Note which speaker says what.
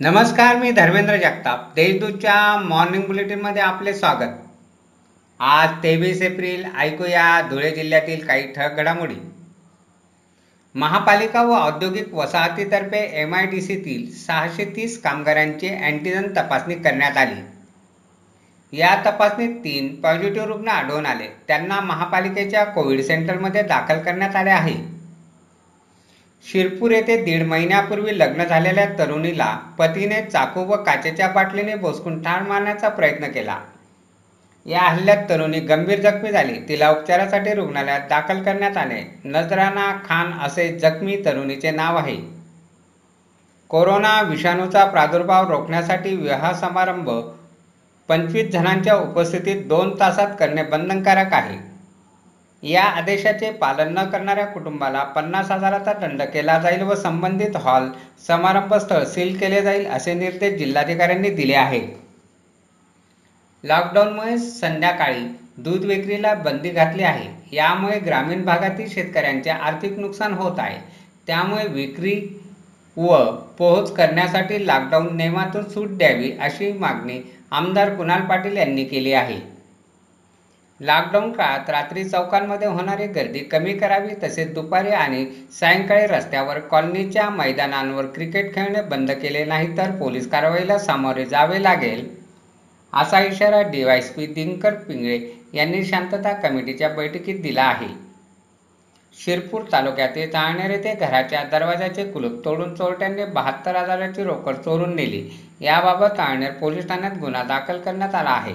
Speaker 1: नमस्कार मी धर्मेंद्र जगताप. देशदूतच्या मॉर्निंग बुलेटिनमध्ये आपले स्वागत. आज तेवीस एप्रिल ऐकूया धुळे जिल्ह्यातील काही ठळक घडामोडी. महापालिका व औद्योगिक वसाहतीतर्फे एम आय डी सीतील सहाशे तीस कामगारांची अँटीजन तपासणी करण्यात आली. या तपासणीत तीन पॉझिटिव्ह रुग्ण आढळून आले. त्यांना महापालिकेच्या कोविड सेंटरमध्ये दाखल करण्यात आले आहे. शिरपूर येथे दीड महिन्यापूर्वी लग्न झालेल्या तरुणीला पतीने चाकू व काचेच्या बाटलीने बोसकून ठार मारण्याचा प्रयत्न केला. या हल्ल्यात तरुणी गंभीर जखमी झाली. तिला उपचारासाठी रुग्णालयात दाखल करण्यात आले. नजराना खान असे जखमी तरुणीचे नाव आहे. कोरोना विषाणूचा प्रादुर्भाव रोखण्यासाठी विवाह समारंभ पंचवीस जणांच्या उपस्थितीत दोन तासात करणे बंधनकारक आहे. या आदेशाचे पालन न करणाऱ्या कुटुंबाला पन्नास हजाराचा दंड केला जाईल व संबंधित हॉल समारंभ स्थळ सील केले जाईल असे निर्देश जिल्हाधिकाऱ्यांनी दिले आहेत. लॉकडाऊनमुळे संध्याकाळी दूध विक्रीला बंदी घातली आहे. यामुळे ग्रामीण भागातील शेतकऱ्यांचे आर्थिक नुकसान होत आहे. त्यामुळे विक्री व पोहोच करण्यासाठी लॉकडाऊन नियमातून सूट द्यावी अशी मागणी आमदार कुणाल पाटील यांनी केली आहे. लॉकडाऊन काळात रात्री चौकांमध्ये होणारी गर्दी कमी करावी तसेच दुपारी आणि सायंकाळी रस्त्यावर कॉलनीच्या मैदानांवर क्रिकेट खेळणे बंद केले नाही तर पोलीस कारवाईला सामोरे जावे लागेल. असा इशारा डीवायसपी दिनकर पिंगळे यांनी शांतता कमिटीच्या बैठकीत दिला आहे. शिरपूर तालुक्यातील चाळनेर येथे घराच्या दरवाजाचे कुलूप तोडून चोरट्यांनी बहात्तर हजाराची रोकड चोरून नेली. याबाबत चाळनेर पोलीस ठाण्यात गुन्हा दाखल करण्यात आला आहे.